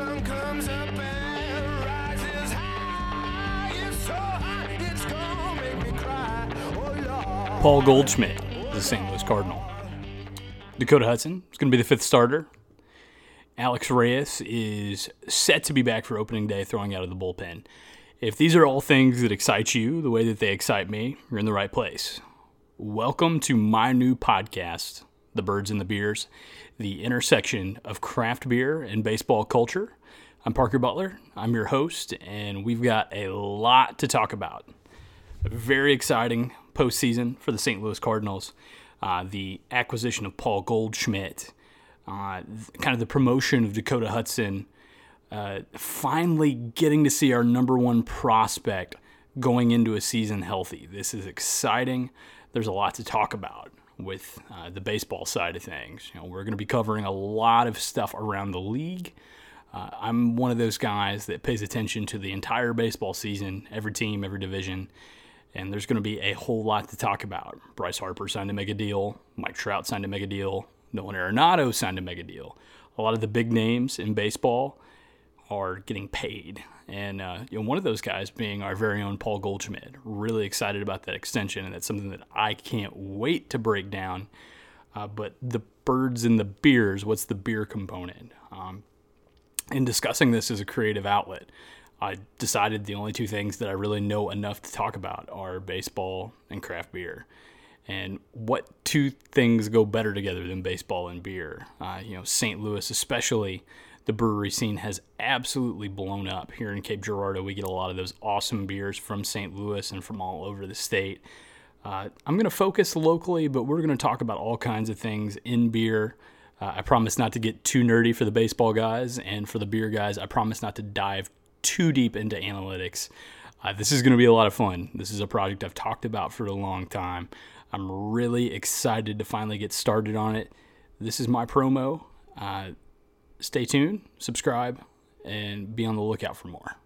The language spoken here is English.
Oh. Paul Goldschmidt, the St. Louis Cardinal. Dakota Hudson is going to be the fifth starter. Alex Reyes is set to be back for opening day throwing out of the bullpen. If these are all things that excite you the way that they excite me, you're in the right place. Welcome to my new podcast, The Birds and the Beers, the intersection of craft beer and baseball culture. I'm Parker Butler. I'm your host, and we've got a lot to talk about. A very exciting postseason for the St. Louis Cardinals. Uh, the acquisition of Paul Goldschmidt, uh, kind of the promotion of Dakota Hudson, uh, finally getting to see our number one prospect going into a season healthy. This is exciting. There's a lot to talk about with uh, the baseball side of things. You know, we're going to be covering a lot of stuff around the league. Uh, I'm one of those guys that pays attention to the entire baseball season, every team, every division, and there's going to be a whole lot to talk about. Bryce Harper signed a mega deal. Mike Trout signed a mega deal. Nolan Arenado signed a deal. A lot of the big names in baseball are getting paid, and uh, you know one of those guys being our very own Paul Goldschmidt. Really excited about that extension, and that's something that I can't wait to break down. Uh, but the birds and the beers, what's the beer component? Um, in discussing this as a creative outlet, I decided the only two things that I really know enough to talk about are baseball and craft beer. And what two things go better together than baseball and beer? Uh, you know, St. Louis, especially the brewery scene, has absolutely blown up. Here in Cape Girardeau, we get a lot of those awesome beers from St. Louis and from all over the state. Uh, I'm going to focus locally, but we're going to talk about all kinds of things in beer. Uh, I promise not to get too nerdy for the baseball guys, and for the beer guys, I promise not to dive too deep into analytics. Uh, this is going to be a lot of fun. This is a project I've talked about for a long time. I'm really excited to finally get started on it. This is my promo. Uh, stay tuned, subscribe, and be on the lookout for more.